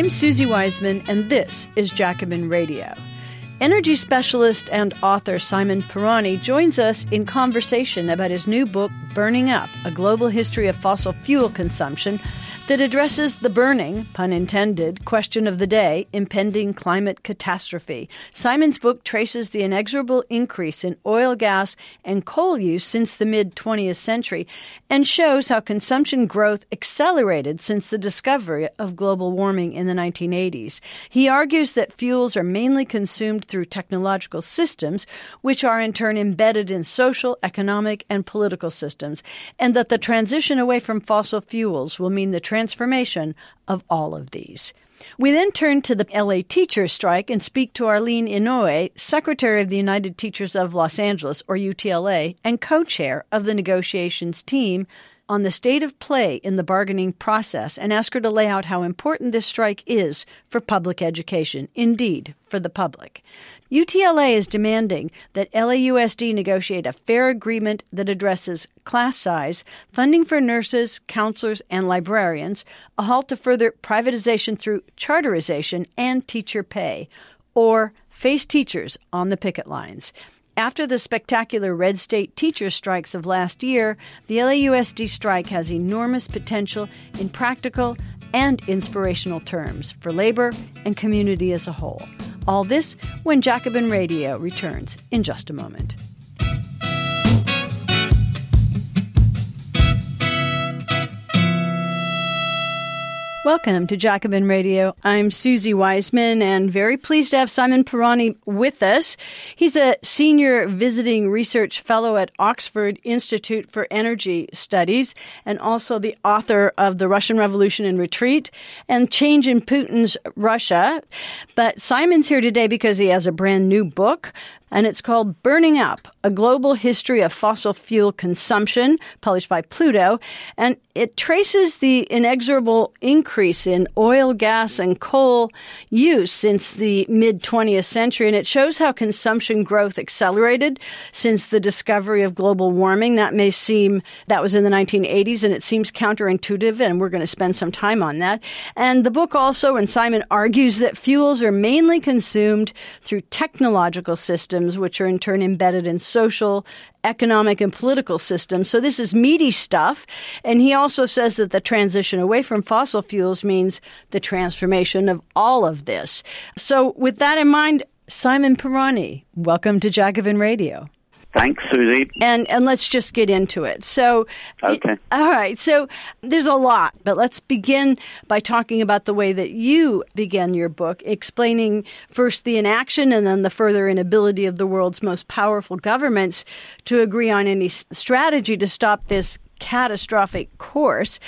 I'm Suzi Weissman, and this is Jacobin Radio. Energy specialist and author Simon Pirani joins us in conversation about his new book, Burning Up A Global History of Fossil Fuel Consumption, that addresses the burning, pun intended, question of the day impending climate catastrophe. Simon's book traces the inexorable increase in oil, gas, and coal use since the mid 20th century and shows how consumption growth accelerated since the discovery of global warming in the 1980s. He argues that fuels are mainly consumed through technological systems, which are in turn embedded in social, economic, and political systems, and that the transition away from fossil fuels will mean the transformation of all of these. We then turn to the LA teachers strike and speak to Arlene Inouye, Secretary of the United Teachers of Los Angeles, or UTLA, and co chair of the negotiations team on the state of play in the bargaining process and ask her to lay out how important this strike is for public education, indeed, for the public. UTLA is demanding that LAUSD negotiate a fair agreement that addresses class size, funding for nurses, counselors, and librarians, a halt to further privatization through charterization, and teacher pay, or face teachers on the picket lines. After the spectacular red state teacher strikes of last year, the LAUSD strike has enormous potential in practical and inspirational terms for labor and community as a whole. All this when Jacobin Radio returns in just a moment. Welcome to Jacobin Radio. I'm Suzi Weissman and very pleased to have Simon Pirani with us. He's a senior visiting research fellow at Oxford Institute for Energy Studies and also the author of The Russian Revolution in Retreat and Change in Putin's Russia. But Simon's here today because he has a brand new book and it's called Burning Up A Global History of Fossil Fuel Consumption, published by Pluto. And it traces the inexorable increase in oil, gas, and coal use since the mid 20th century. And it shows how consumption growth accelerated since the discovery of global warming. That may seem, that was in the 1980s, and it seems counterintuitive, and we're going to spend some time on that. And the book also, and Simon argues that fuels are mainly consumed through technological systems systems, which are in turn embedded in social, economic, and political systems. So this is meaty stuff. And he also says that the transition away from fossil fuels means the transformation of all of this. So with that in mind, Simon Pirani, welcome to Jacobin Radio. Thanks, Susie. And and let's just get into it. So, okay. all right. So there's a lot, but let's begin by talking about the way that you began your book, explaining first the inaction and then the further inability of the world's most powerful governments to agree on any strategy to stop this catastrophic course.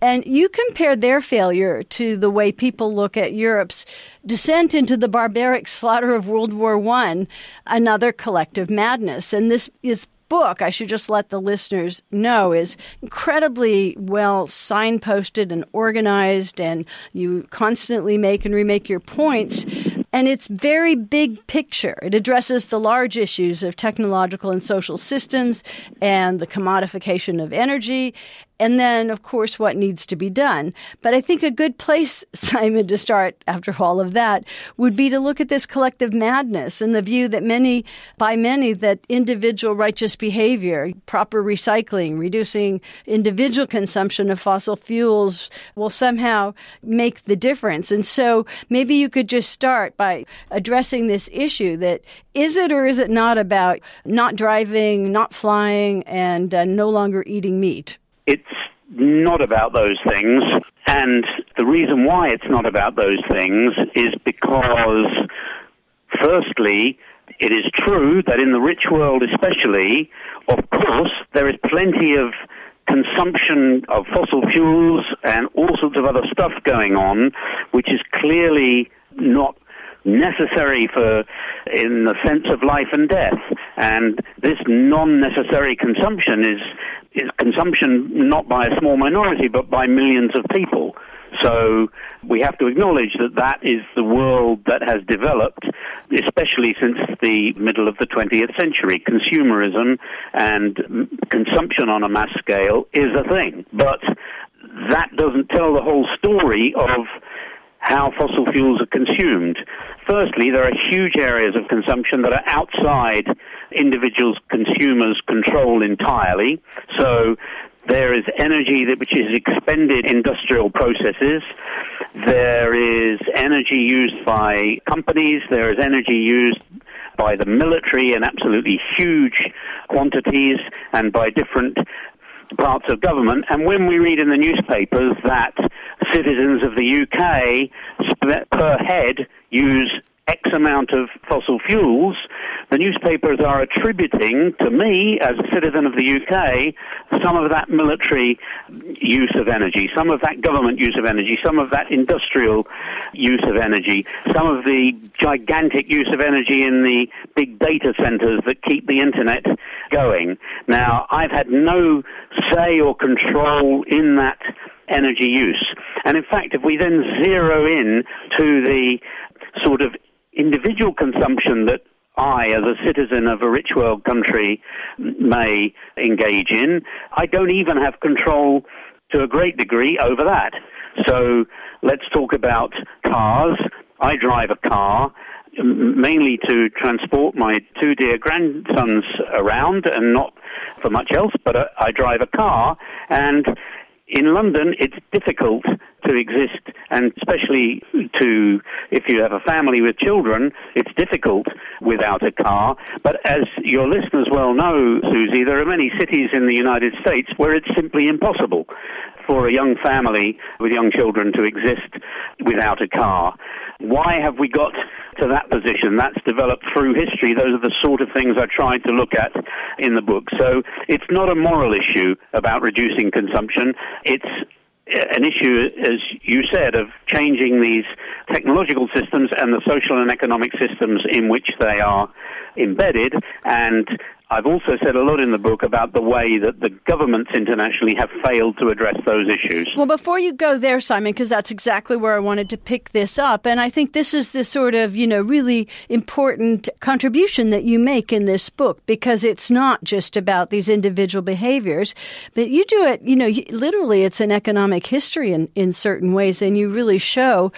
And you compare their failure to the way people look at Europe's descent into the barbaric slaughter of World War I, another collective madness. And this is book, I should just let the listeners know, is incredibly well signposted and organized, and you constantly make and remake your points. And it's very big picture. It addresses the large issues of technological and social systems and the commodification of energy and then, of course, what needs to be done. But I think a good place, Simon, to start after all of that would be to look at this collective madness and the view that many, by many, that individual righteous behavior, proper recycling, reducing individual consumption of fossil fuels will somehow make the difference. And so maybe you could just start by addressing this issue that is it or is it not about not driving, not flying, and uh, no longer eating meat? It's not about those things. And the reason why it's not about those things is because, firstly, it is true that in the rich world, especially, of course, there is plenty of consumption of fossil fuels and all sorts of other stuff going on, which is clearly not necessary for in the sense of life and death and this non-necessary consumption is is consumption not by a small minority but by millions of people so we have to acknowledge that that is the world that has developed, especially since the middle of the 20th century. Consumerism and consumption on a mass scale is a thing. But that doesn't tell the whole story of how fossil fuels are consumed. Firstly, there are huge areas of consumption that are outside individuals' consumers' control entirely. So there is energy that, which is expended in industrial processes. There is energy used by companies. There is energy used by the military in absolutely huge quantities and by different parts of government. And when we read in the newspapers that citizens of the UK per head use X amount of fossil fuels, the newspapers are attributing to me, as a citizen of the UK, some of that military use of energy, some of that government use of energy, some of that industrial use of energy, some of the gigantic use of energy in the big data centers that keep the internet going. Now, I've had no say or control in that energy use. And in fact, if we then zero in to the sort of individual consumption that I, as a citizen of a rich world country, may engage in, I don't even have control to a great degree over that. So let's talk about cars. I drive a car mainly to transport my two dear grandsons around and not for much else, but uh, I drive a car and in London, it's difficult to exist, and especially to if you have a family with children, it's difficult without a car. But as your listeners well know, Susie, there are many cities in the United States where it's simply impossible for a young family with young children to exist without a car. Why have we got to that position? That's developed through history. Those are the sort of things I tried to look at in the book. So it's not a moral issue about reducing consumption. It's Uh, an issue, as you said, of changing these technological systems and the social and economic systems in which they are embedded. And I've also said a lot in the book about the way that the governments internationally have failed to address those issues. Well, before you go there, Simon, because that's exactly where I wanted to pick this up. And I think this is the sort of, you know, really important contribution that you make in this book because it's not just about these individual behaviors, but you do it, you know, literally it's an economic history in, in certain ways. And you really show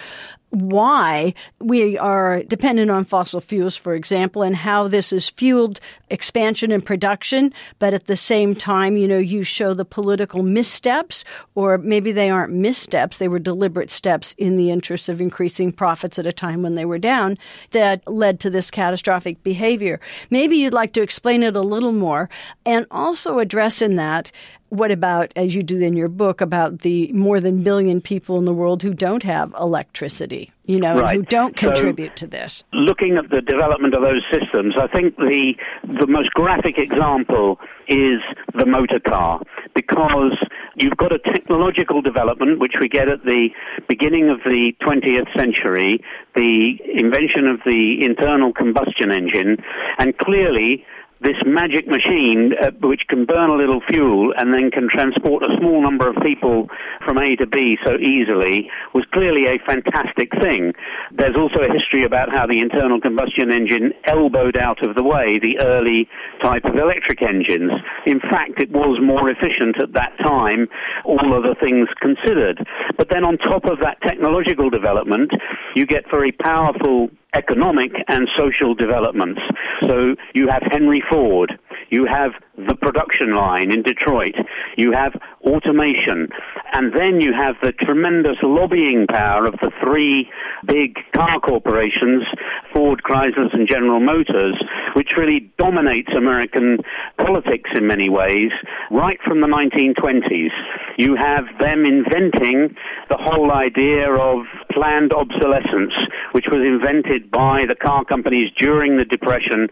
why we are dependent on fossil fuels, for example, and how this has fueled expansion and production. But at the same time, you know, you show the political missteps, or maybe they aren't missteps, they were deliberate steps in the interest of increasing profits at a time when they were down that led to this catastrophic behavior. Maybe you'd like to explain it a little more and also address in that what about, as you do in your book, about the more than billion people in the world who don't have electricity, you know, right. who don't contribute so, to this? Looking at the development of those systems, I think the the most graphic example is the motor car because you've got a technological development which we get at the beginning of the 20th century, the invention of the internal combustion engine, and clearly this magic machine uh, which can burn a little fuel and then can transport a small number of people from A to B so easily was clearly a fantastic thing. There's also a history about how the internal combustion engine elbowed out of the way the early type of electric engines. In fact, it was more efficient at that time, all other things considered. But then on top of that technological development, you get very powerful economic and social developments. So you have Henry Ford, you have the production line in Detroit, you have automation, and then you have the tremendous lobbying power of the three big car corporations, Ford, Chrysler, and General Motors, which really dominates American politics in many ways, right from the 1920s. You have them inventing the whole idea of planned obsolescence, which was invented by the car companies during the Depression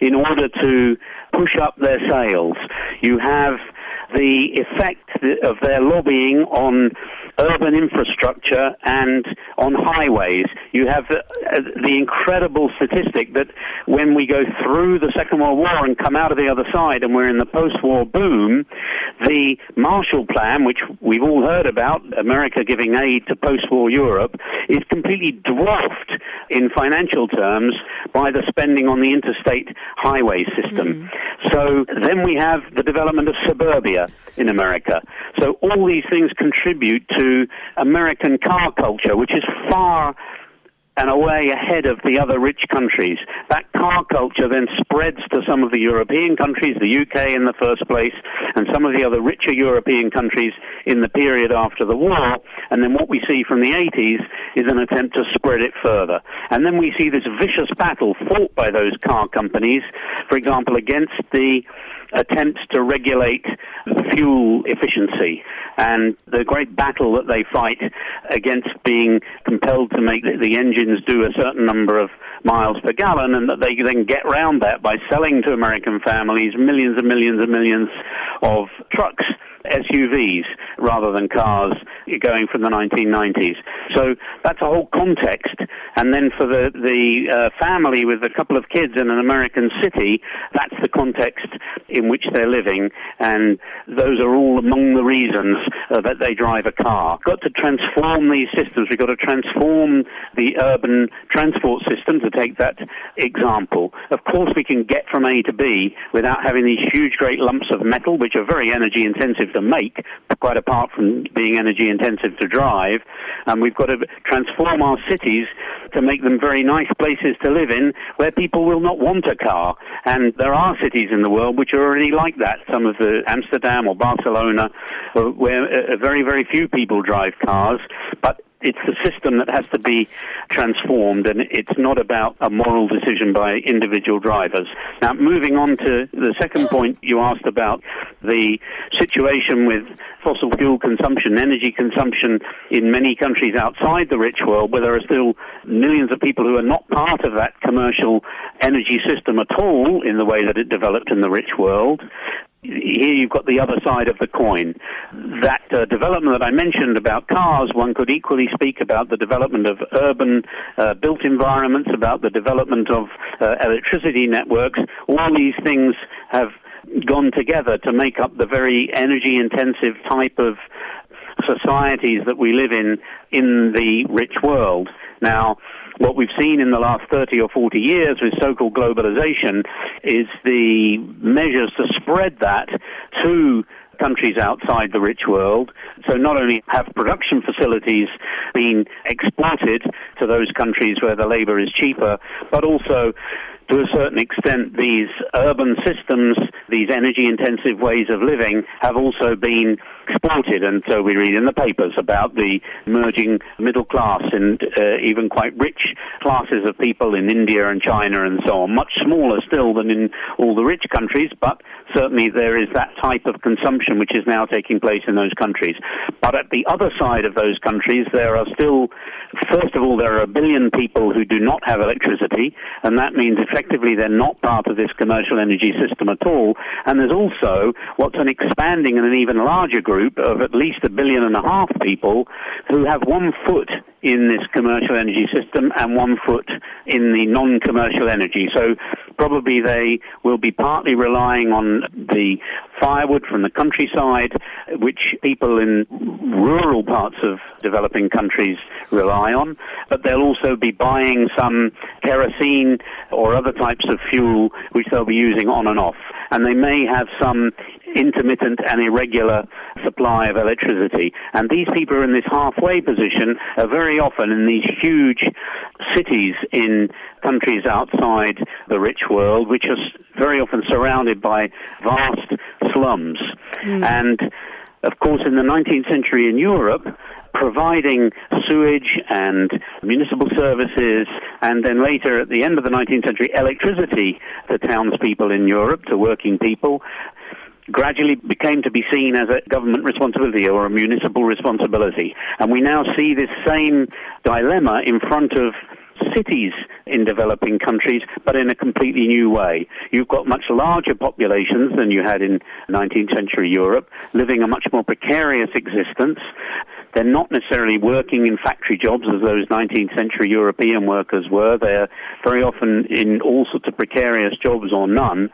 in order to push up their sales. You have the effect of their lobbying on urban infrastructure and on highways. You have the, uh, the, incredible statistic that when we go through the Second World War and come out of the other side and we're in the post-war boom, the Marshall Plan, which we've all heard about, America giving aid to post-war Europe, is completely dwarfed in financial terms by the spending on the interstate highway system. Mm. So then we have the development of suburbia in America. So all these things contribute to to American car culture, which is far and away ahead of the other rich countries. That car culture then spreads to some of the European countries, the UK in the first place, and some of the other richer European countries in the period after the war. And then what we see from the 80s is an attempt to spread it further. And then we see this vicious battle fought by those car companies, for example, against the attempts to regulate fuel efficiency. And the great battle that they fight against being compelled to make the engines do a certain number of miles per gallon and that they then get round that by selling to American families millions and millions and millions of trucks SUVs rather than cars going from the 1990s. So that's a whole context. And then for the, the uh, family with a couple of kids in an American city, that's the context in which they're living. And those are all among the reasons uh, that they drive a car. We've got to transform these systems. We've got to transform the urban transport system, to take that example. Of course, we can get from A to B without having these huge, great lumps of metal, which are very energy intensive to make, quite apart from being energy intensive to drive. And we've got to transform our cities to make them very nice places to live in where people will not want a car. And there are cities in the world which are already like that. Some of the Amsterdam or Barcelona, where uh, very, very few people drive cars. But it's the system that has to be transformed, and it's not about a moral decision by individual drivers. Now, moving on to the second point you asked about the situation with fossil fuel consumption, energy consumption in many countries outside the rich world, where there are still millions of people who are not part of that commercial energy system at all in the way that it developed in the rich world here you've got the other side of the coin. That uh, development that I mentioned about cars, one could equally speak about the development of urban uh, built environments, about the development of uh, electricity networks. All these things have gone together to make up the very energy intensive type of societies that we live in in the rich world. Now, what we've seen in the last 30 or 40 years with so-called globalization is the measures to spread that to countries outside the rich world. So not only have production facilities been exported to those countries where the labor is cheaper, but also to a certain extent, these urban systems, these energy intensive ways of living, have also been exported. And so we read in the papers about the emerging middle class and uh, even quite rich classes of people in India and China and so on, much smaller still than in all the rich countries, but certainly there is that type of consumption which is now taking place in those countries. But at the other side of those countries, there are still, first of all, there are a billion people who do not have electricity, and that means effectively they're not part of this commercial energy system at all. And there's also what's an expanding and an even larger group of at least a billion and a half people who have one foot in this commercial energy system and one foot in the non-commercial energy. So probably they will be partly relying on the firewood from the countryside, which people in rural parts of developing countries rely on, but they'll also be buying some kerosene or other types of fuel which they'll be using on and off. And they may have some intermittent and irregular supply of electricity. And these people are in this halfway position uh, very often in these huge cities in countries outside the rich world, which are very often surrounded by vast slums. Mm. And of course, in the 19th century in Europe, providing sewage and municipal services, and then later at the end of the 19th century, electricity to townspeople in Europe, to working people, gradually became to be seen as a government responsibility or a municipal responsibility. And we now see this same dilemma in front of cities in developing countries, but in a completely new way. You've got much larger populations than you had in 19th century Europe, living a much more precarious existence. They're not necessarily working in factory jobs as those 19th century European workers were. They're very often in all sorts of precarious jobs or none.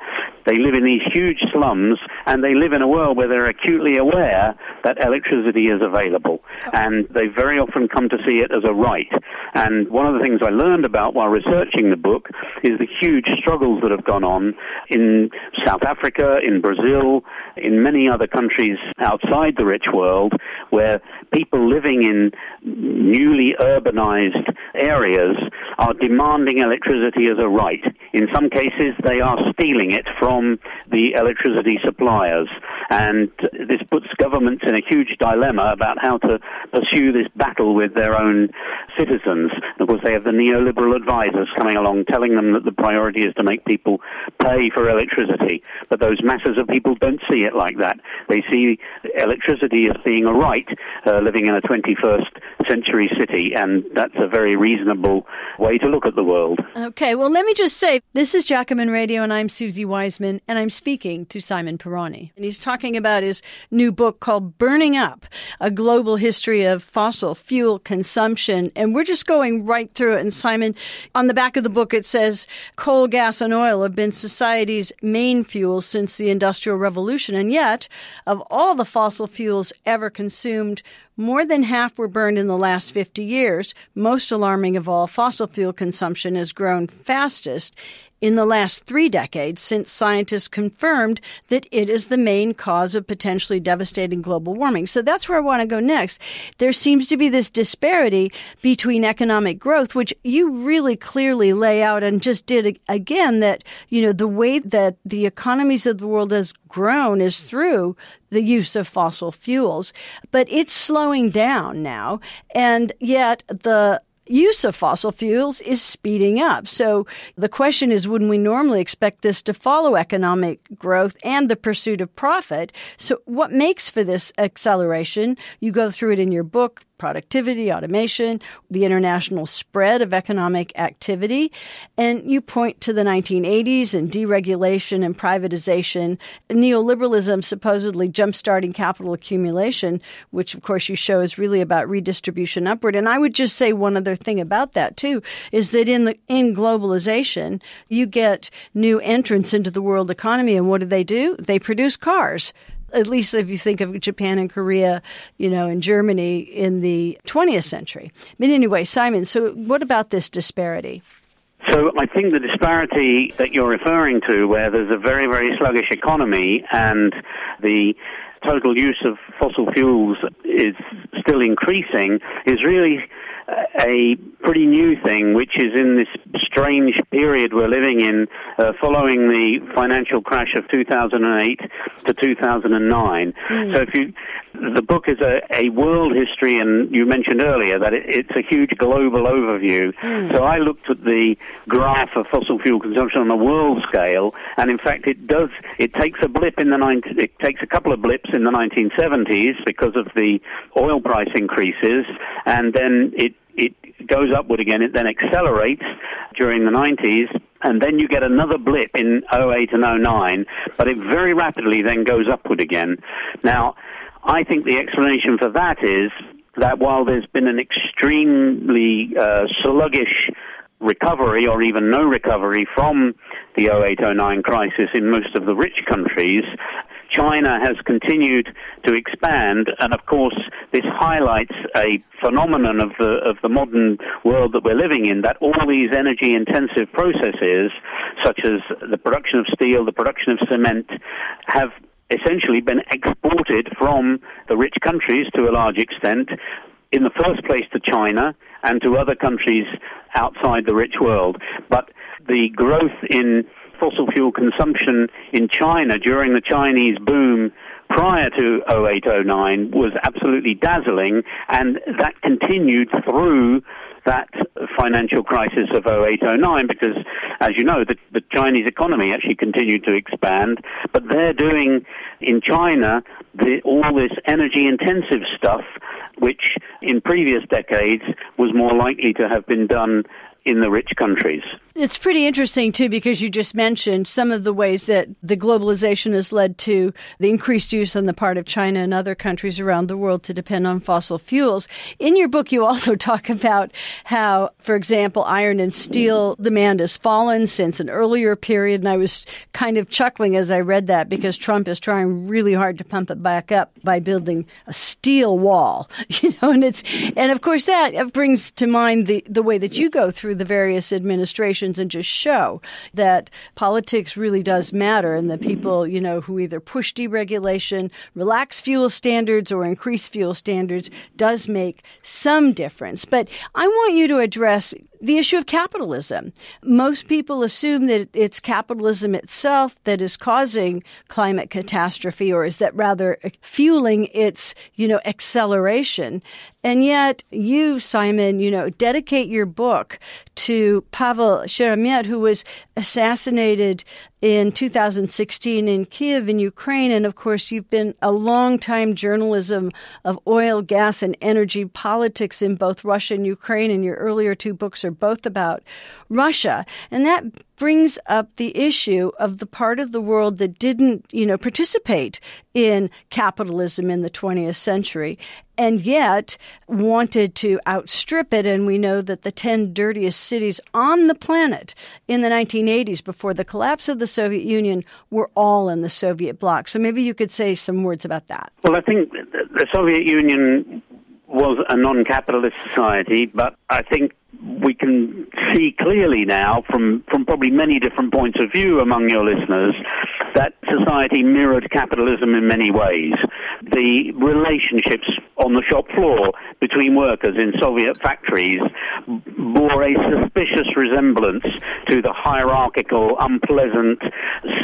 They live in these huge slums and they live in a world where they're acutely aware that electricity is available. And they very often come to see it as a right. And one of the things I learned about while researching the book is the huge struggles that have gone on in South Africa, in Brazil, in many other countries outside the rich world where people people living in newly urbanized areas are demanding electricity as a right. In some cases, they are stealing it from the electricity suppliers. And this puts governments in a huge dilemma about how to pursue this battle with their own citizens. Of course, they have the neoliberal advisors coming along telling them that the priority is to make people pay for electricity. But those masses of people don't see it like that. They see electricity as being a right uh, living in a 21st century city, and that's a very reasonable way to look at the world. Okay, well, let me just say this is Jacobin Radio, and I'm Suzi Weissman, and I'm speaking to Simon Pirani. And he's talking about his new book called Burning Up A Global History of Fossil Fuel Consumption. And we're just going right through it. And Simon, on the back of the book, it says coal, gas, and oil have been society's main fuels since the Industrial Revolution. And yet, of all the fossil fuels ever consumed, more than half were burned in the last 50 years. Most alarming of all, fossil fuel consumption has grown fastest in the last three decades since scientists confirmed that it is the main cause of potentially devastating global warming. So that's where I want to go next. There seems to be this disparity between economic growth, which you really clearly lay out and just did again that, you know, the way that the economies of the world has grown is through the use of fossil fuels, but it's slowing down now. And yet the use of fossil fuels is speeding up. So the question is, wouldn't we normally expect this to follow economic growth and the pursuit of profit? So what makes for this acceleration? You go through it in your book productivity, automation, the international spread of economic activity. And you point to the 1980s and deregulation and privatization, neoliberalism supposedly jumpstarting capital accumulation, which of course you show is really about redistribution upward. And I would just say one other thing about that too is that in the in globalization, you get new entrants into the world economy and what do they do? They produce cars at least if you think of Japan and Korea, you know, and Germany in the 20th century. But anyway, Simon, so what about this disparity? So I think the disparity that you're referring to, where there's a very, very sluggish economy and the total use of fossil fuels is still increasing, is really a pretty new thing, which is in this strange period we're living in, uh, following the financial crash of 2008 to 2009. Mm. So if you the book is a, a world history, and you mentioned earlier that it, it's a huge global overview. Mm. So I looked at the graph of fossil fuel consumption on a world scale, and in fact, it does. It takes a blip in the 19, it takes a couple of blips in the 1970s because of the oil price increases, and then it it goes upward again. It then accelerates during the 90s, and then you get another blip in 08 and 09, but it very rapidly then goes upward again. Now, I think the explanation for that is that while there's been an extremely uh, sluggish recovery or even no recovery from the 0809 crisis in most of the rich countries, China has continued to expand, and of course, this highlights a phenomenon of the of the modern world that we're living in. That all these energy-intensive processes, such as the production of steel, the production of cement, have essentially been exported from the rich countries to a large extent, in the first place to China and to other countries outside the rich world. But the growth in fossil fuel consumption in China during the Chinese boom prior to 0809 was absolutely dazzling, and that continued through that financial crisis of 0809 because, as you know, the, the Chinese economy actually continued to expand, but they're doing in China the, all this energy intensive stuff, which in previous decades was more likely to have been done in the rich countries. It's pretty interesting, too, because you just mentioned some of the ways that the globalization has led to the increased use on the part of China and other countries around the world to depend on fossil fuels. In your book, you also talk about how, for example, iron and steel demand has fallen since an earlier period. And I was kind of chuckling as I read that because Trump is trying really hard to pump it back up by building a steel wall, you know, and it's, and of course that brings to mind the, the way that you go through the various administrations elections and just show that politics really does matter and the people, you know, who either push deregulation, relax fuel standards, or increase fuel standards does make some difference. But I want you to address the issue of capitalism. Most people assume that it's capitalism itself that is causing climate catastrophe or is that rather fueling its, you know, acceleration. And yet you, Simon, you know, dedicate your book to Pavel Sheremet, who was assassinated in 2016 in Kiev in Ukraine. And of course, you've been a long-time journalism of oil, gas, and energy politics in both Russia and Ukraine. And your earlier two books are both about Russia. And that brings up the issue of the part of the world that didn't, you know, participate in capitalism in the 20th century and yet wanted to outstrip it. And we know that the 10 dirtiest cities on the planet in the 1980s, before the collapse of the Soviet Union, were all in the Soviet bloc. So maybe you could say some words about that. Well, I think the Soviet Union was a non capitalist society, but I think we can see clearly now from, from probably many different points of view among your listeners that society mirrored capitalism in many ways. The relationships on the shop floor between workers in Soviet factories bore a suspicious resemblance to the hierarchical, unpleasant,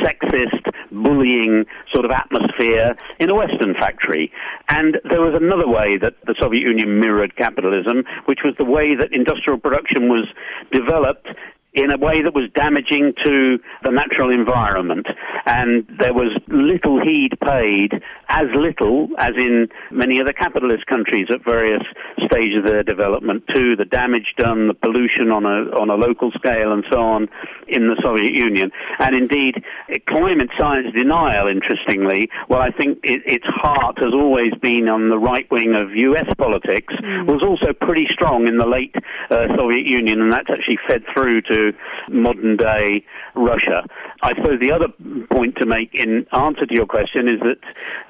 sexist, bullying sort of atmosphere in a Western factory. And there was another way that the Soviet Union mirrored capitalism, which was the way that industrial production was developed in a way that was damaging to the natural environment. And there was little heed paid, as little as in many other capitalist countries at various stages of their development, to the damage done, the pollution on a, on a local scale, and so on in the Soviet Union. And indeed, climate science denial, interestingly, well, I think it, its heart has always been on the right wing of US politics, mm. was also pretty strong in the late uh, Soviet Union, and that's actually fed through to modern day Russia. I suppose the other point to make in answer to your question is that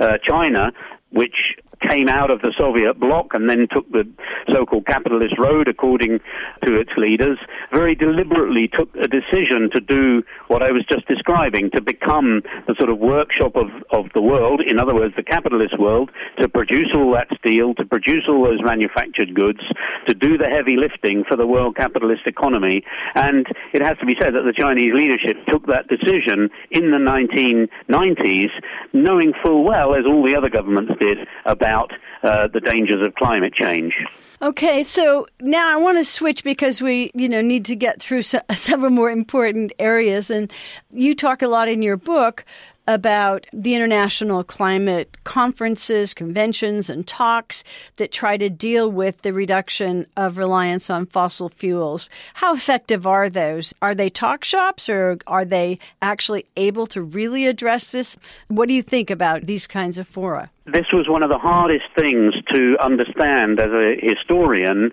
uh, China, which came out of the Soviet bloc and then took the so-called capitalist road according to its leaders, very deliberately took a decision to do what I was just describing, to become the sort of workshop of, of the world, in other words, the capitalist world, to produce all that steel, to produce all those manufactured goods, to do the heavy lifting for the world capitalist economy. And it has to be said that the Chinese leadership took that decision in the 1990s, knowing full well, as all the other governments did, about about uh, the dangers of climate change. Okay, so now I want to switch because we, you know, need to get through se- several more important areas, and you talk a lot in your book about the international climate conferences, conventions, and talks that try to deal with the reduction of reliance on fossil fuels. How effective are those? Are they talk shops or are they actually able to really address this? What do you think about these kinds of fora? This was one of the hardest things to understand as a historian,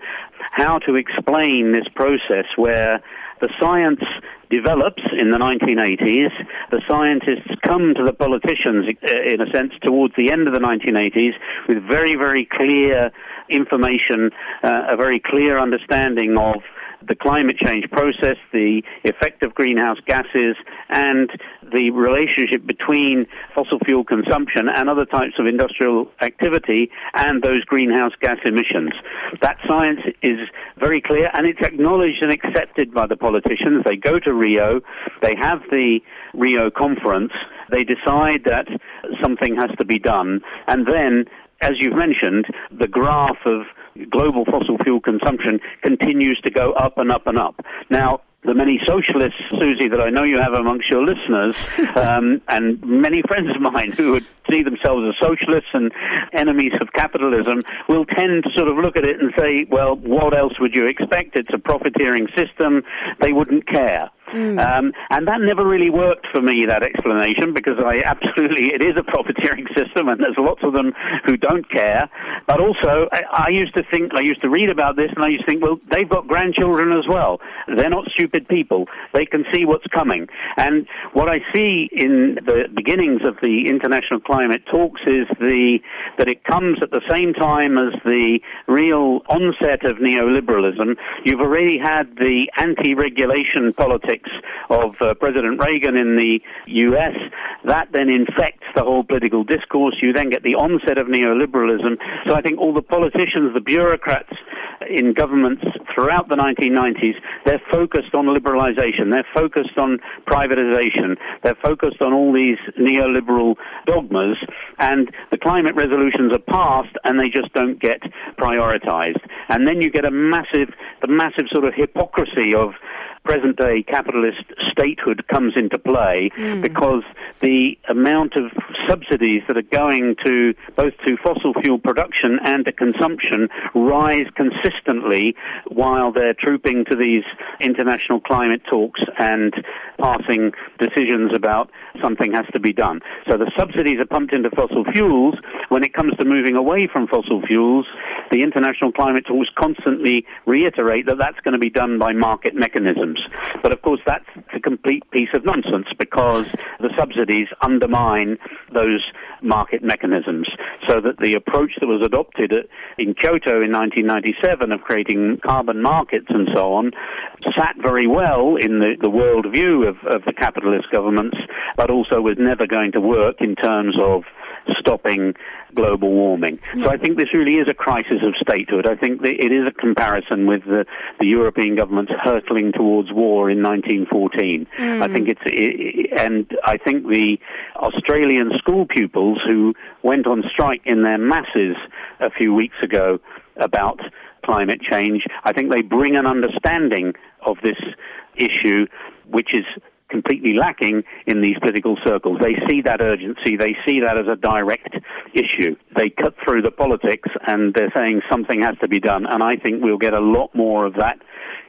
how to explain this process where the science develops in the 1980s. The scientists come to the politicians, uh, in a sense, towards the end of the 1980s with very, very clear information, uh, a very clear understanding of the climate change process, the effect of greenhouse gases, and the relationship between fossil fuel consumption and other types of industrial activity and those greenhouse gas emissions. That science is very clear and it's acknowledged and accepted by the politicians. They go to Rio, they have the Rio conference, they decide that something has to be done, and then as you've mentioned, the graph of global fossil fuel consumption continues to go up and up and up. Now, the many socialists, Susie, that I know you have amongst your listeners, um, and many friends of mine who would see themselves as socialists and enemies of capitalism, will tend to sort of look at it and say, well, what else would you expect? It's a profiteering system. They wouldn't care. Mm. Um, and that never really worked for me, that explanation, because I absolutely, it is a profiteering system and there's lots of them who don't care. But also, I, I used to think, I used to read about this and I used to think, well, they've got grandchildren as well. They're not stupid people. They can see what's coming. And what I see in the beginnings of the international climate talks is the, that it comes at the same time as the real onset of neoliberalism. You've already had the anti-regulation politics of uh, President Reagan in the U.S. That then infects the whole political discourse. You then get the onset of neoliberalism. So I think all the politicians, the bureaucrats in governments throughout the 1990s, they're focused on liberalization. They're focused on privatization. They're focused on all these neoliberal dogmas. And the climate resolutions are passed and they just don't get prioritized. And then you get a massive, the massive sort of hypocrisy of present day capitalist statehood comes into play mm. because the amount of subsidies that are going to both to fossil fuel production and to consumption rise consistently while they're trooping to these international climate talks and passing decisions about something has to be done. So the subsidies are pumped into fossil fuels. When it comes to moving away from fossil fuels, the international climate talks constantly reiterate that that's going to be done by market mechanisms. But of course, that's a complete piece of nonsense because the subsidies undermine those market mechanisms. So that the approach that was adopted in Kyoto in 1997 of creating carbon markets and so on sat very well in the, the world view of, of the capitalist governments, but also was never going to work in terms of stopping global warming. So I think this really is a crisis of statehood. I think it is a comparison with the, the European governments hurtling towards war in 1914. Mm. I think it's, it, and I think the Australian school pupils who went on strike in their masses a few weeks ago about climate change, I think they bring an understanding of this issue which is completely lacking in these political circles. They see that urgency, they see that as a direct issue. They cut through the politics and they're saying something has to be done. And I think we'll get a lot more of that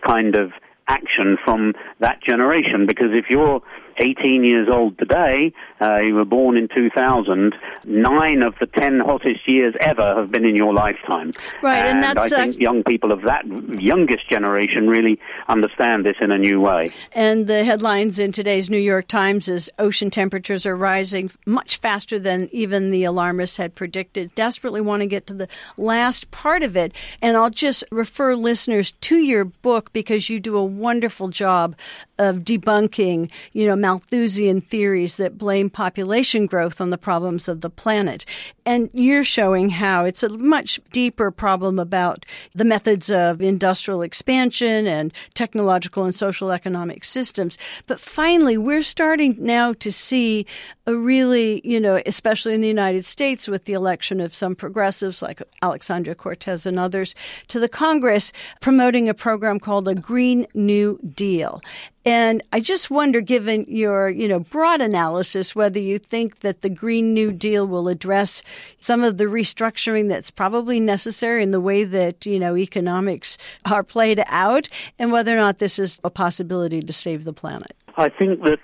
kind of action from that generation because if you're 18 years old today. Uh, you were born in 2000. Nine of the 10 hottest years ever have been in your lifetime. Right, and, and that's. I think uh, young people of that youngest generation really understand this in a new way. And the headlines in today's New York Times is ocean temperatures are rising much faster than even the alarmists had predicted. Desperately want to get to the last part of it. And I'll just refer listeners to your book because you do a wonderful job of debunking, you know, Malthusian theories that blame population growth on the problems of the planet. And you're showing how it's a much deeper problem about the methods of industrial expansion and technological and social economic systems. But finally, we're starting now to see a really, you know, especially in the United States with the election of some progressives like Alexandria Cortez and others to the Congress promoting a program called a Green New Deal. And I just wonder, given your, you know, broad analysis, whether you think that the Green New Deal will address some of the restructuring that's probably necessary in the way that, you know, economics are played out, and whether or not this is a possibility to save the planet. I think that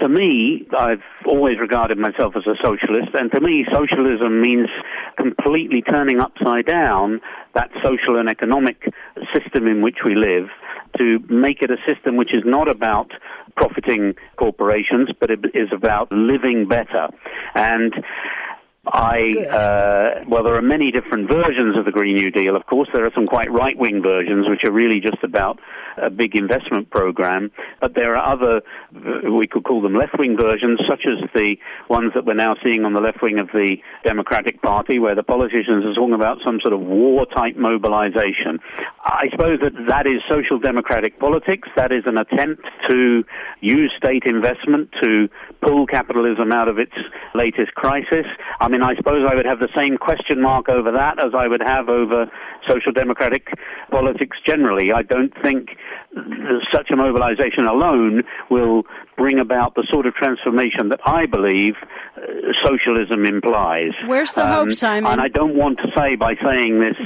to me, I've always regarded myself as a socialist, and to me, socialism means completely turning upside down that social and economic system in which we live to make it a system which is not about profiting corporations, but it is about living better. And I, uh, well, there are many different versions of the Green New Deal, of course. There are some quite right wing versions, which are really just about a big investment program. But there are other, we could call them left wing versions, such as the ones that we're now seeing on the left wing of the Democratic Party, where the politicians are talking about some sort of war type mobilization. I suppose that that is social democratic politics. That is an attempt to use state investment to pull capitalism out of its latest crisis. I mean, I suppose I would have the same question mark over that as I would have over social democratic politics generally. I don't think such a mobilization alone will bring about the sort of transformation that I believe uh, socialism implies. Where's the um, hope, Simon? And I don't want to say by saying this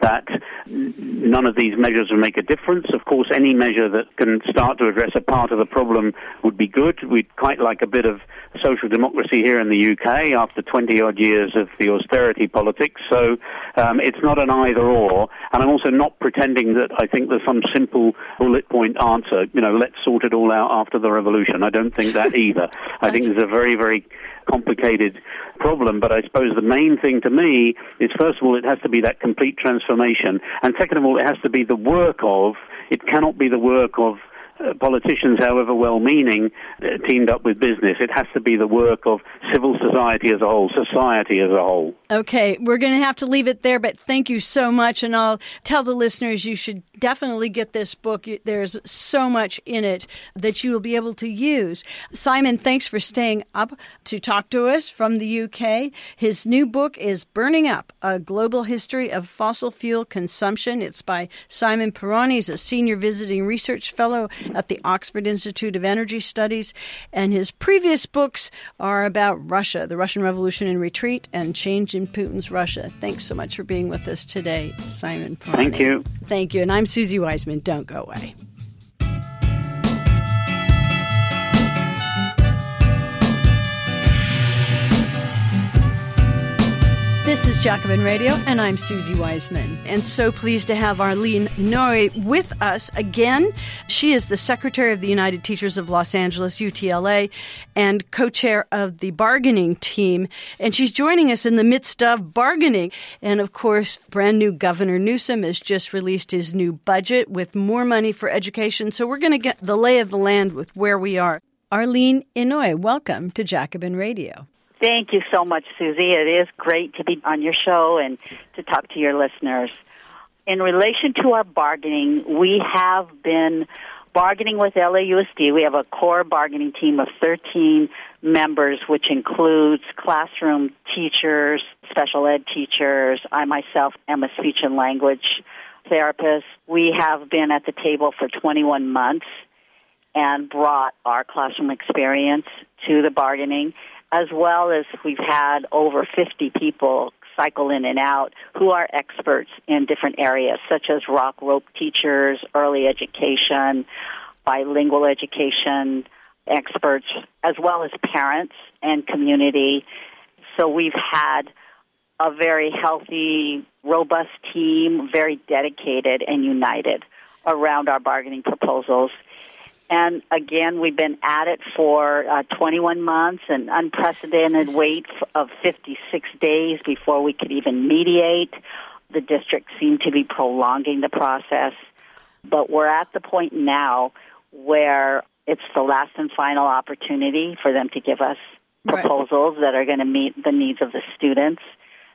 that none of these measures will make a difference. Of course, any measure that can start to address a part of the problem would be good. We'd quite like a bit of social democracy here in the UK after 20 odd years of the austerity politics. So um, it's not an either or. And I'm also not pretending that I think there's some simple bullet point answer. You know, let's sort it all out after the revolution. I don't think that either. I think there's a very, very complicated problem. But I suppose the main thing to me is, first of all, it has to be that complete transformation. And second of all, it has to be the work of, it cannot be the work of uh, politicians, however well meaning, uh, teamed up with business. It has to be the work of civil society as a whole, society as a whole. Okay, we're going to have to leave it there, but thank you so much. And I'll tell the listeners you should definitely get this book. There's so much in it that you will be able to use. Simon, thanks for staying up to talk to us from the UK. His new book is Burning Up A Global History of Fossil Fuel Consumption. It's by Simon Pirani. He's a senior visiting research fellow at the Oxford Institute of Energy Studies. And his previous books are about Russia, the Russian Revolution in Retreat, and Change in Putin's Russia. Thanks so much for being with us today, Simon. Thank you. Thank you. And I'm Suzi Weissman. Don't go away. This is Jacobin Radio, and I'm Suzi Weissman. And so pleased to have Arlene Inouye with us again. She is the Secretary of the United Teachers of Los Angeles, UTLA, and co chair of the bargaining team. And she's joining us in the midst of bargaining. And of course, brand new Governor Newsom has just released his new budget with more money for education. So we're going to get the lay of the land with where we are. Arlene Inouye, welcome to Jacobin Radio. Thank you so much, Suzi. It is great to be on your show and to talk to your listeners. In relation to our bargaining, we have been bargaining with LAUSD. We have a core bargaining team of 13 members, which includes classroom teachers, special ed teachers. I myself am a speech and language therapist. We have been at the table for 21 months and brought our classroom experience to the bargaining as well as we've had over 50 people cycle in and out who are experts in different areas, such as rock rope teachers, early education, bilingual education experts, as well as parents and community. So we've had a very healthy, robust team, very dedicated and united around our bargaining proposals. And again, we've been at it for uh, 21 months, an unprecedented wait of 56 days before we could even mediate. The district seemed to be prolonging the process, but we're at the point now where it's the last and final opportunity for them to give us proposals right. that are going to meet the needs of the students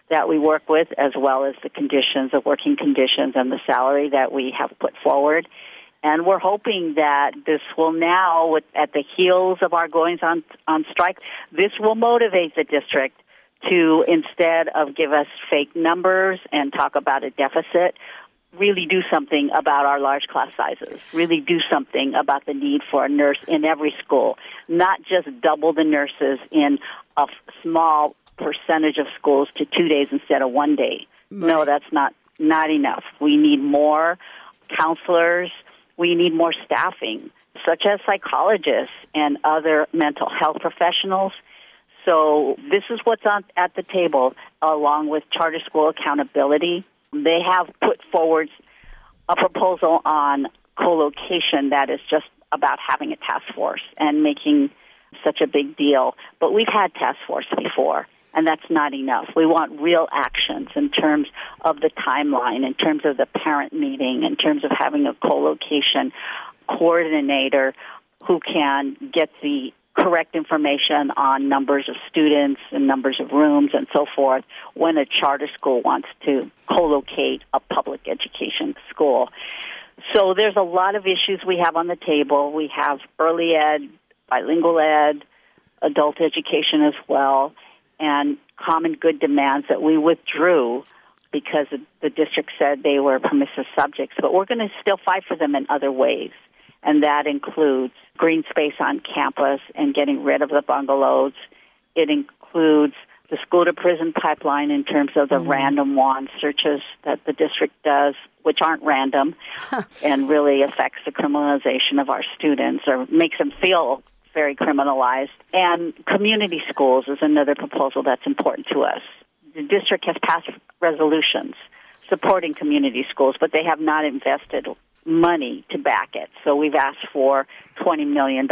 that we work with, as well as the conditions, the working conditions, and the salary that we have put forward. And we're hoping that this will now, at the heels of our goings on, on strike, this will motivate the district to, instead of give us fake numbers and talk about a deficit, really do something about our large class sizes, really do something about the need for a nurse in every school, not just double the nurses in a small percentage of schools to two days instead of one day. Right. No, that's not, not enough. We need more counselors, we need more staffing, such as psychologists and other mental health professionals. So this is what's on at the table, along with charter school accountability. They have put forward a proposal on co-location that is just about having a task force and making such a big deal. But we've had task force before, and that's not enough. We want real actions in terms of the timeline, in terms of the parent meeting, in terms of having a co-location coordinator who can get the correct information on numbers of students and numbers of rooms and so forth when a charter school wants to co-locate a public education school. So there's a lot of issues we have on the table. We have early ed, bilingual ed, adult education as well and common good demands that we withdrew because the district said they were permissive subjects, but we're going to still fight for them in other ways. And that includes green space on campus and getting rid of the bungalows. It includes the school to prison pipeline in terms of the mm-hmm. random wand searches that the district does, which aren't random and really affects the criminalization of our students or makes them feel very criminalized. And community schools is another proposal that's important to us. The district has passed resolutions supporting community schools, but they have not invested money to back it. So we've asked for $20 million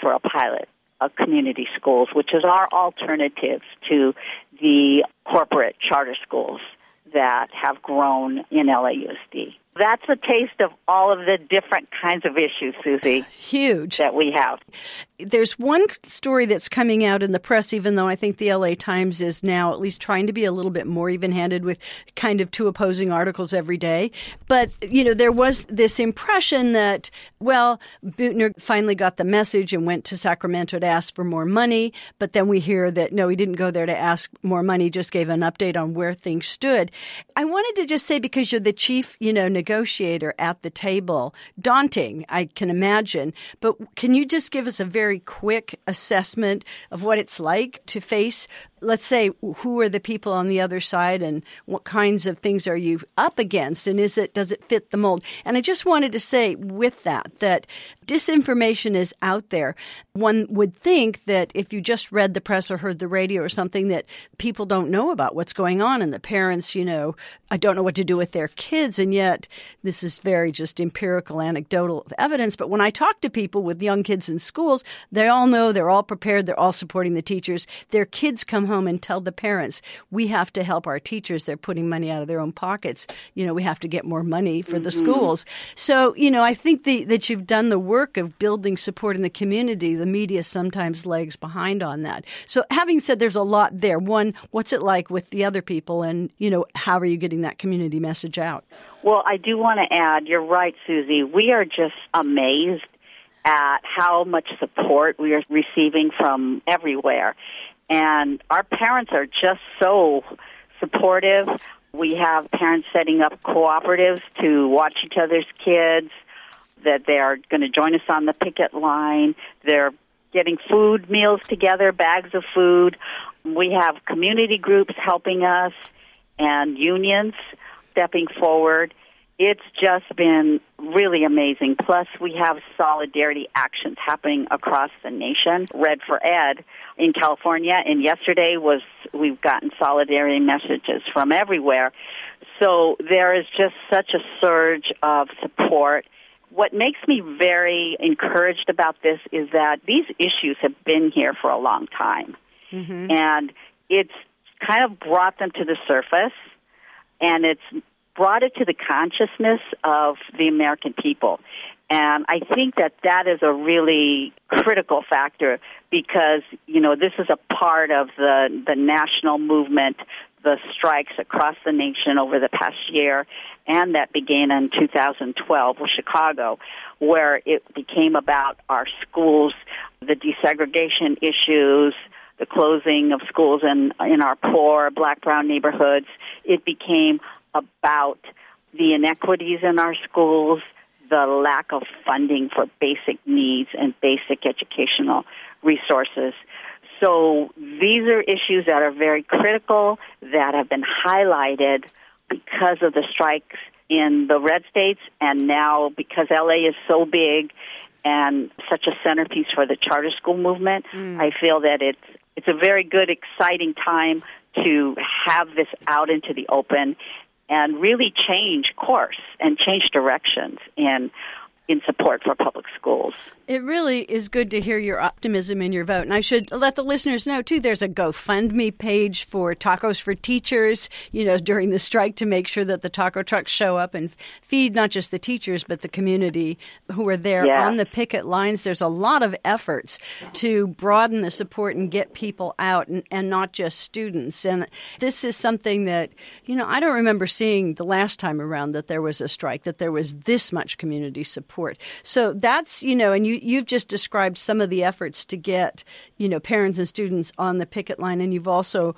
for a pilot of community schools, which is our alternative to the corporate charter schools that have grown in LAUSD. That's a taste of all of the different kinds of issues, Suzi. Huge. That we have. There's one story that's coming out in the press, even though I think the LA Times is now at least trying to be a little bit more even handed with kind of two opposing articles every day. But, you know, there was this impression that, well, Beutner finally got the message and went to Sacramento to ask for more money. But then we hear that, no, he didn't go there to ask more money, just gave an update on where things stood. I wanted to just say, because you're the chief, you know, negotiator at the table. Daunting, I can imagine. But can you just give us a very quick assessment of what it's like to face let's say who are the people on the other side and what kinds of things are you up against and is it does it fit the mold? And i just wanted to say with that that disinformation is out there. One would think that if you just read the press or heard the radio or something that people don't know about what's going on and the parents you know i don't know what to do with their kids. And yet this is very just empirical anecdotal evidence. But when i talk to people with young kids in schools they all know they're all prepared they're all supporting the teachers. Their kids come home and tell the parents, we have to help our teachers. They're putting money out of their own pockets. You know, we have to get more money for mm-hmm. the schools. So, you know, I think the, that you've done the work of building support in the community. The media sometimes lags behind on that. So, having said there's a lot there, one, what's it like with the other people? And, you know, how are you getting that community message out? Well, I do want to add, you're right, Suzi. We are just amazed at how much support we are receiving from everywhere. And our parents are just so supportive. We have parents setting up cooperatives to watch each other's kids, that they are going to join us on the picket line. They're getting food meals together, bags of food. We have community groups helping us and unions stepping forward it's just been really amazing. Plus, we have solidarity actions happening across the nation. Red for Ed in California, and yesterday was we've gotten solidarity messages from everywhere. So there is just such a surge of support. What makes me very encouraged about this is that these issues have been here for a long time, mm-hmm. and it's kind of brought them to the surface and it's brought it to the consciousness of the American people. And I think that that is a really critical factor because, you know, this is a part of the, the national movement, the strikes across the nation over the past year, and that began in 2012 with Chicago, where it became about our schools, the desegregation issues, the closing of schools in, in our poor black brown neighborhoods. It became about the inequities in our schools, the lack of funding for basic needs and basic educational resources. So these are issues that are very critical that have been highlighted because of the strikes in the red states and now because LA is so big and such a centerpiece for the charter school movement, mm. I feel that it's it's a very good exciting time to have this out into the open and really change course and change directions in in support for public schools. It really is good to hear your optimism in your vote. And I should let the listeners know, too, there's a GoFundMe page for Tacos for Teachers, you know, during the strike to make sure that the taco trucks show up and feed not just the teachers, but the community who are there yes. on the picket lines. There's a lot of efforts to broaden the support and get people out and, and not just students. And this is something that, you know, I don't remember seeing the last time around that there was a strike, that there was this much community support. So that's, you know, and you, you've just described some of the efforts to get, you know, parents and students on the picket line, and you've also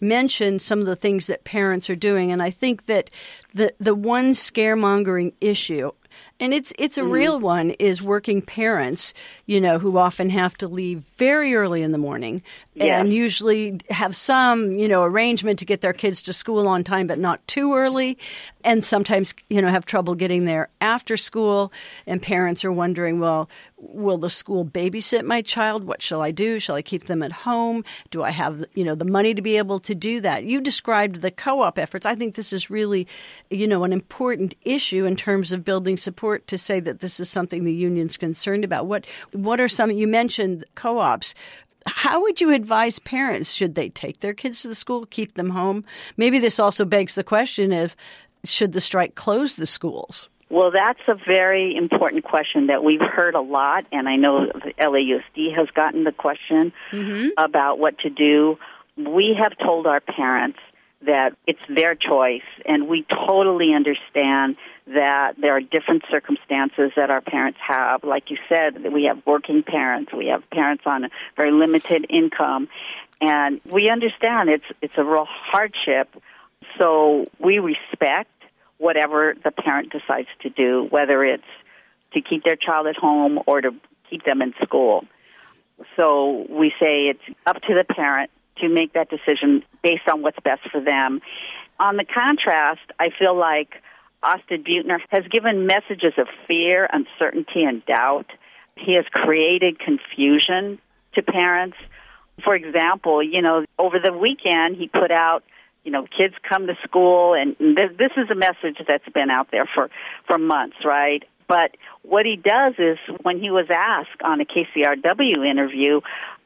mentioned some of the things that parents are doing. And I think that the the one scaremongering issue And it's it's a mm-hmm. real one is working parents, you know, who often have to leave very early in the morning yes. and usually have some, you know, arrangement to get their kids to school on time but not too early and sometimes, you know, have trouble getting there after school and parents are wondering, well, will the school babysit my child? What shall I do? Shall I keep them at home? Do I have, you know, the money to be able to do that? You described the co-op efforts. I think this is really, you know, an important issue in terms of building support to say that this is something the union's concerned about. What what are some you mentioned co-ops. How would you advise parents? Should they take their kids to the school, keep them home? Maybe this also begs the question of should the strike close the schools? Well, that's a very important question that we've heard a lot, and I know the LAUSD has gotten the question mm-hmm. about what to do. We have told our parents that it's their choice, and we totally understand that there are different circumstances that our parents have. Like you said, we have working parents, we have parents on a very limited income, and we understand it's it's a real hardship. So we respect whatever the parent decides to do, whether it's to keep their child at home or to keep them in school. So we say it's up to the parent to make that decision based on what's best for them. On the contrast, I feel like Austin Beutner, has given messages of fear, uncertainty, and doubt. He has created confusion to parents. For example, you know, over the weekend he put out you know, kids come to school, and this, this is a message that's been out there for for months, right? But what he does is, when he was asked on a KCRW interview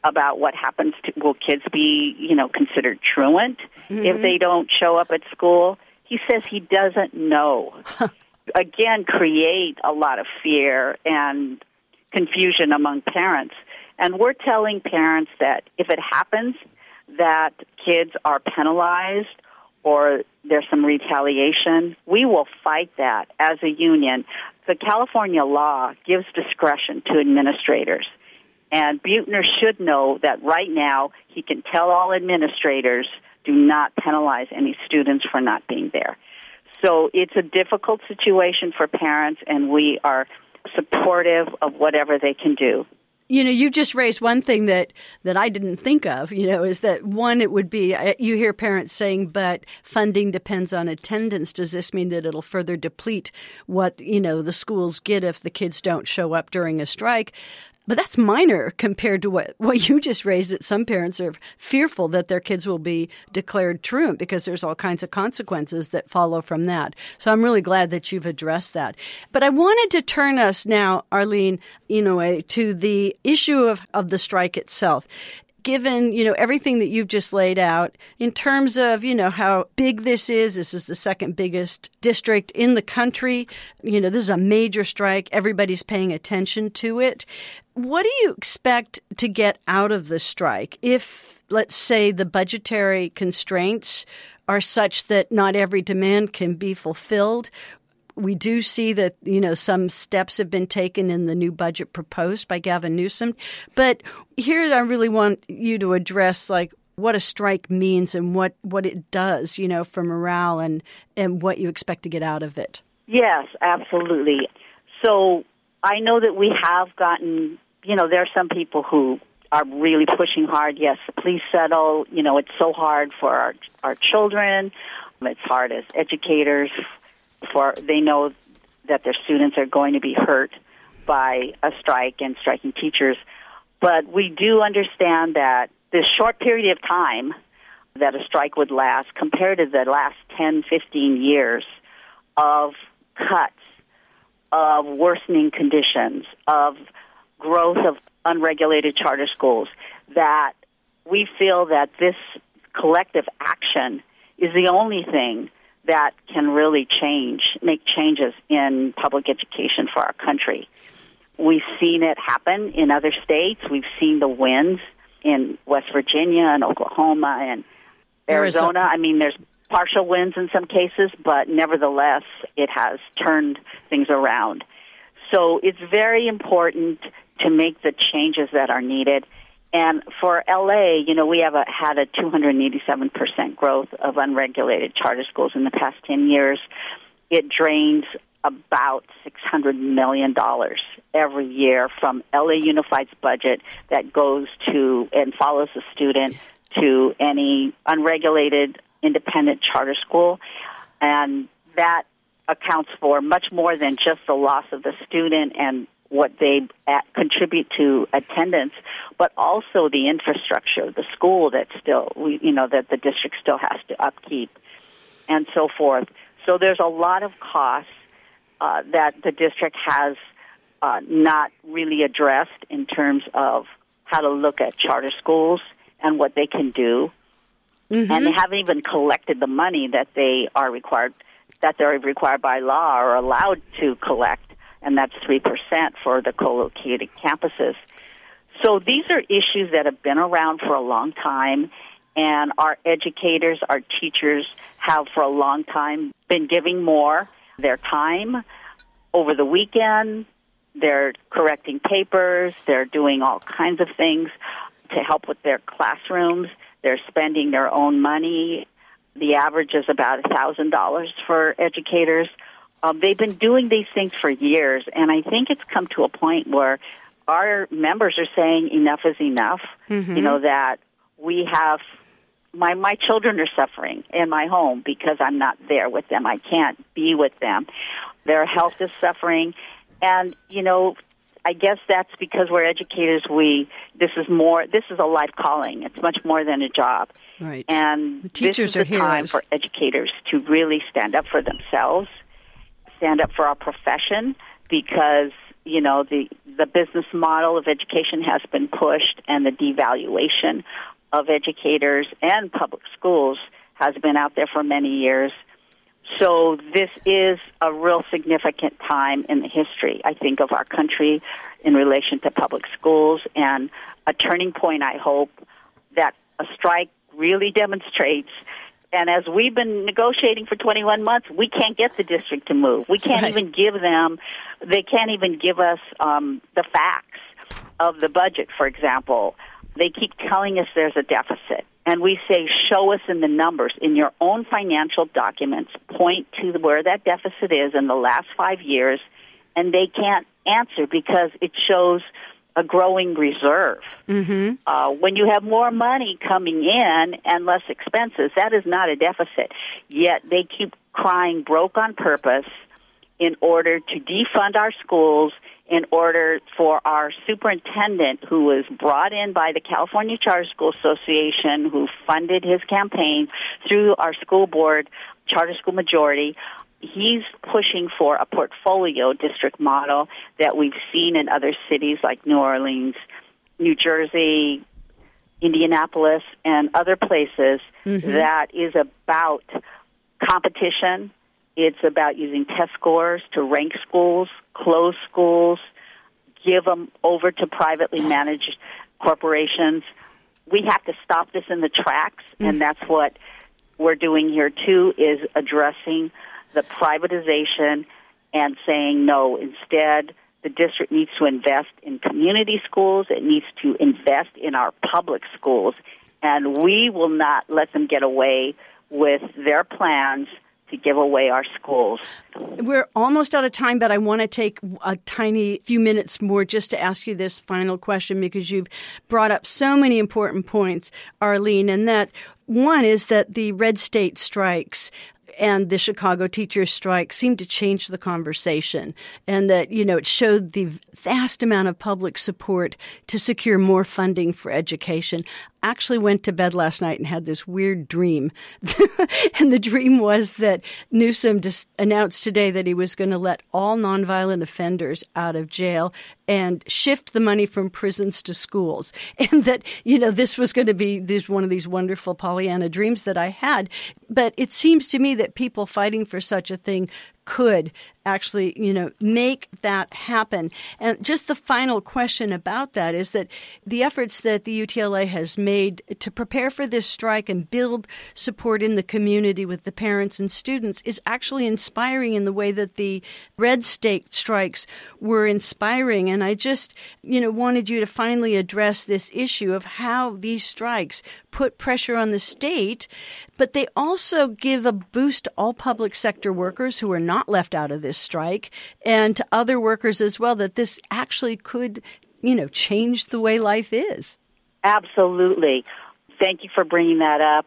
about what happens to will kids be, you know, considered truant mm-hmm. if they don't show up at school, he says he doesn't know. Again, create a lot of fear and confusion among parents. And we're telling parents that if it happens, that kids are penalized or there's some retaliation, we will fight that as a union. The California law gives discretion to administrators. And Beutner should know that right now he can tell all administrators do not penalize any students for not being there. So it's a difficult situation for parents, and we are supportive of whatever they can do you know, you just raised one thing that, that I didn't think of, you know, is that one, it would be, you hear parents saying, but funding depends on attendance. Does this mean that it'll further deplete what, you know, the schools get if the kids don't show up during a strike? But that's minor compared to what, what you just raised that some parents are fearful that their kids will be declared truant because there's all kinds of consequences that follow from that. So I'm really glad that you've addressed that. But I wanted to turn us now, Arlene Inouye, eh, to the issue of, of the strike itself given you know everything that you've just laid out in terms of you know how big this is this is the second biggest district in the country. You know this is a major strike. Everybody's paying attention to it. What do you expect to get out of the strike if let's say the budgetary constraints are such that not every demand can be fulfilled we do see that you know some steps have been taken in the new budget proposed by Gavin Newsom. But here, I really want you to address like what a strike means and what what it does, you know, for morale and and what you expect to get out of it. Yes, absolutely. So I know that we have gotten, you know, there are some people who are really pushing hard. Yes, please settle. You know, it's so hard for our our children. It's hard as educators for they know that their students are going to be hurt by a strike and striking teachers. But we do understand that this short period of time that a strike would last compared to the last 10, 15 years of cuts, of worsening conditions, of growth of unregulated charter schools, that we feel that this collective action is the only thing that can really change, make changes in public education for our country. We've seen it happen in other states. We've seen the wins in West Virginia and Oklahoma and Arizona. I mean, there's partial wins in some cases, but nevertheless, it has turned things around. So it's very important to make the changes that are needed. And for LA, you know, we have a, had a 287% growth of unregulated charter schools in the past 10 years. It drains about $600 million every year from LA Unified's budget that goes to and follows the student to any unregulated independent charter school. And that accounts for much more than just the loss of the student and what they contribute to attendance, but also the infrastructure, the school that still, we, you know, that the district still has to upkeep, and so forth. So there's a lot of costs uh, that the district has uh, not really addressed in terms of how to look at charter schools and what they can do. Mm-hmm. And they haven't even collected the money that they are required that they're required by law or allowed to collect, and that's three percent for the co-located campuses. So these are issues that have been around for a long time, and our educators, our teachers have for a long time been giving more their time over the weekend. They're correcting papers. They're doing all kinds of things to help with their classrooms. They're spending their own money. The average is about a thousand dollars for educators. Um, they've been doing these things for years, and I think it's come to a point where our members are saying enough is enough. Mm-hmm. You know that we have my my children are suffering in my home because I'm not there with them. I can't be with them. Their health is suffering, and you know, I guess that's because we're educators. We this is more. This is a life calling. It's much more than a job. Right. And the teachers this is are the time for educators to really stand up for themselves, stand up for our profession, because you know the the business model of education has been pushed, and the devaluation of educators and public schools has been out there for many years. So this is a real significant time in the history, I think, of our country in relation to public schools and a turning point, I hope, that a strike really demonstrates. And as we've been negotiating for 21 months, we can't get the district to move. We can't Right. even give them, they can't even give us um, the facts of the budget, for example. They keep telling us there's a deficit. And we say, show us in the numbers, in your own financial documents, point to where that deficit is in the last five years. And they can't answer because it shows a growing reserve. Mm-hmm. Uh, when you have more money coming in and less expenses, that is not a deficit. Yet they keep crying broke on purpose in order to defund our schools, in order for our superintendent, who was brought in by the California Charter School Association, who funded his campaign through our school board charter school majority, he's pushing for a portfolio district model that we've seen in other cities like New Orleans, New Jersey, Indianapolis, and other places mm-hmm. that is about competition. It's about using test scores to rank schools, close schools, give them over to privately managed corporations. We have to stop this in the tracks, and mm. that's what we're doing here too is addressing the privatization and saying no instead the district needs to invest in community schools it needs to invest in our public schools and we will not let them get away with their plans to give away our schools. We're almost out of time, but I want to take a tiny few minutes more just to ask you this final question because you've brought up so many important points, Arlene, and that one is that the red state strikes and the Chicago teachers strike seemed to change the conversation and that you know it showed the vast amount of public support to secure more funding for education. Actually went to bed last night and had this weird dream. And the dream was that Newsom just announced today that he was going to let all nonviolent offenders out of jail and shift the money from prisons to schools. And that you know this was going to be this one of these wonderful Pollyanna dreams that I had but it seems to me that people fighting for such a thing could actually, you know, make that happen. And just the final question about that is that the efforts that the UTLA has made to prepare for this strike and build support in the community with the parents and students is actually inspiring in the way that the red state strikes were inspiring. And I just, you know, wanted you to finally address this issue of how these strikes put pressure on the state, but they also give a boost to all public sector workers who are not left out of this strike, and to other workers as well, that this actually could, you know, change the way life is. Absolutely. Thank you for bringing that up.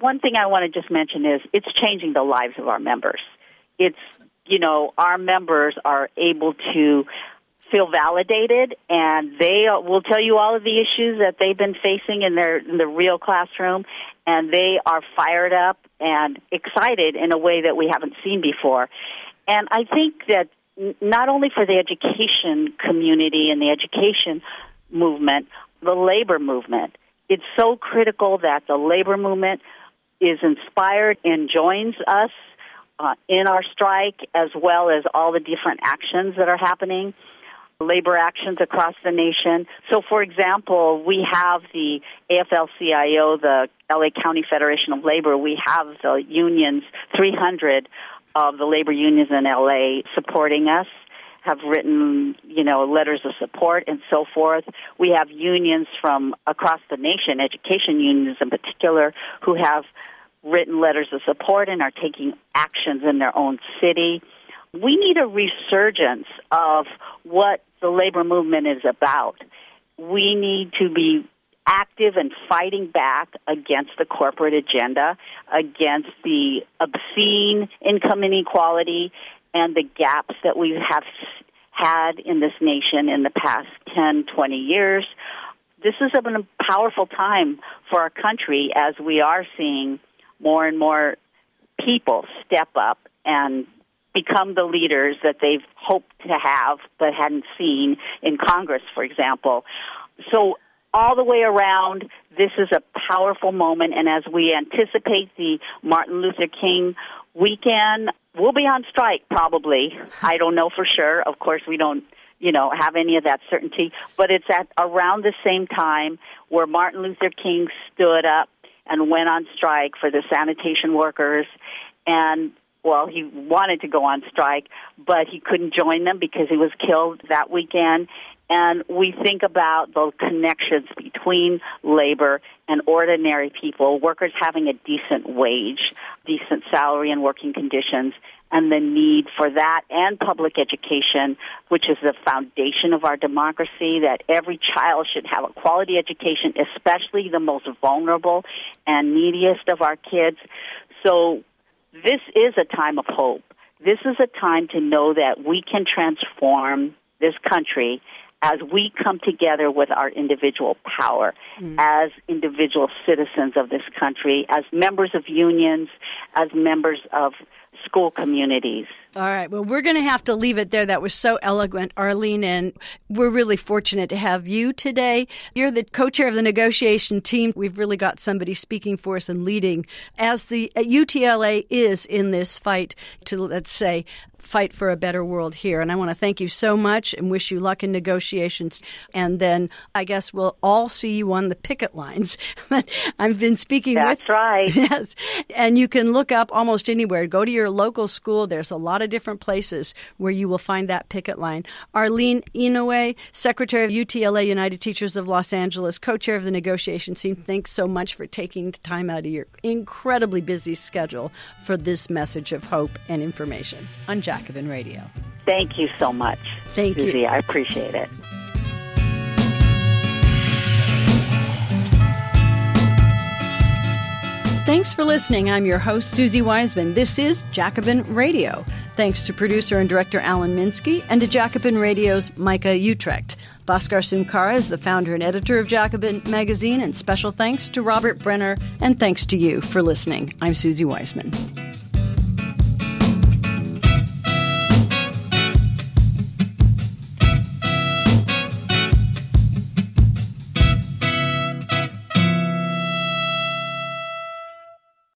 One thing I want to just mention is it's changing the lives of our members. It's, you know, our members are able to feel validated and they will tell you all of the issues that they've been facing in their in the real classroom and they are fired up and excited in a way that we haven't seen before. And I think that not only for the education community and the education movement, the labor movement, it's so critical that the labor movement is inspired and joins us uh, in our strike as well as all the different actions that are happening labor actions across the nation. So, for example, we have the AFL-CIO, the LA County Federation of Labor. We have the unions, 300 of the labor unions in LA supporting us have written, you know, letters of support and so forth. We have unions from across the nation, education unions in particular, who have written letters of support and are taking actions in their own city. We need a resurgence of what the labor movement is about. We need to be active and fighting back against the corporate agenda, against the obscene income inequality and the gaps that we have had in this nation in the past 10, 20 years. This is a powerful time for our country as we are seeing more and more people step up and become the leaders that they've hoped to have but hadn't seen in Congress, for example. So all the way around, this is a powerful moment, and as we anticipate the Martin Luther King weekend, we'll be on strike probably. I don't know for sure. Of course, we don't, you know, have any of that certainty, but it's at around the same time where Martin Luther King stood up and went on strike for the sanitation workers and well, he wanted to go on strike, but he couldn't join them because he was killed that weekend. And we think about the connections between labor and ordinary people, workers having a decent wage, decent salary and working conditions, and the need for that and public education, which is the foundation of our democracy, that every child should have a quality education, especially the most vulnerable and neediest of our kids. So this is a time of hope. This is a time to know that we can transform this country as we come together with our individual power, mm. as individual citizens of this country, as members of unions, as members of school communities. All right. Well, we're going to have to leave it there. That was so eloquent, Arlene, and we're really fortunate to have you today. You're the co-chair of the negotiation team. We've really got somebody speaking for us and leading as the uh, UTLA is in this fight to, let's say, fight for a better world here. And I want to thank you so much and wish you luck in negotiations. And then I guess we'll all see you on the picket lines. I've been speaking That's with. That's right. Yes. And you can look up almost anywhere. Go to your local school. There's a lot of different places where you will find that picket line. Arlene Inouye, Secretary of UTLA United Teachers of Los Angeles, co chair of the negotiation team, thanks so much for taking the time out of your incredibly busy schedule for this message of hope and information. On Jacobin Radio. Thank you so much. Thank Suzi. you. I appreciate it. Thanks for listening. I'm your host, Suzi Weissman. This is Jacobin Radio. Thanks to producer and director Alan Minsky and to Jacobin Radio's Micah Uetricht. Bhaskar Sunkara is the founder and editor of Jacobin Magazine, and special thanks to Robert Brenner, and thanks to you for listening. I'm Suzi Weissman.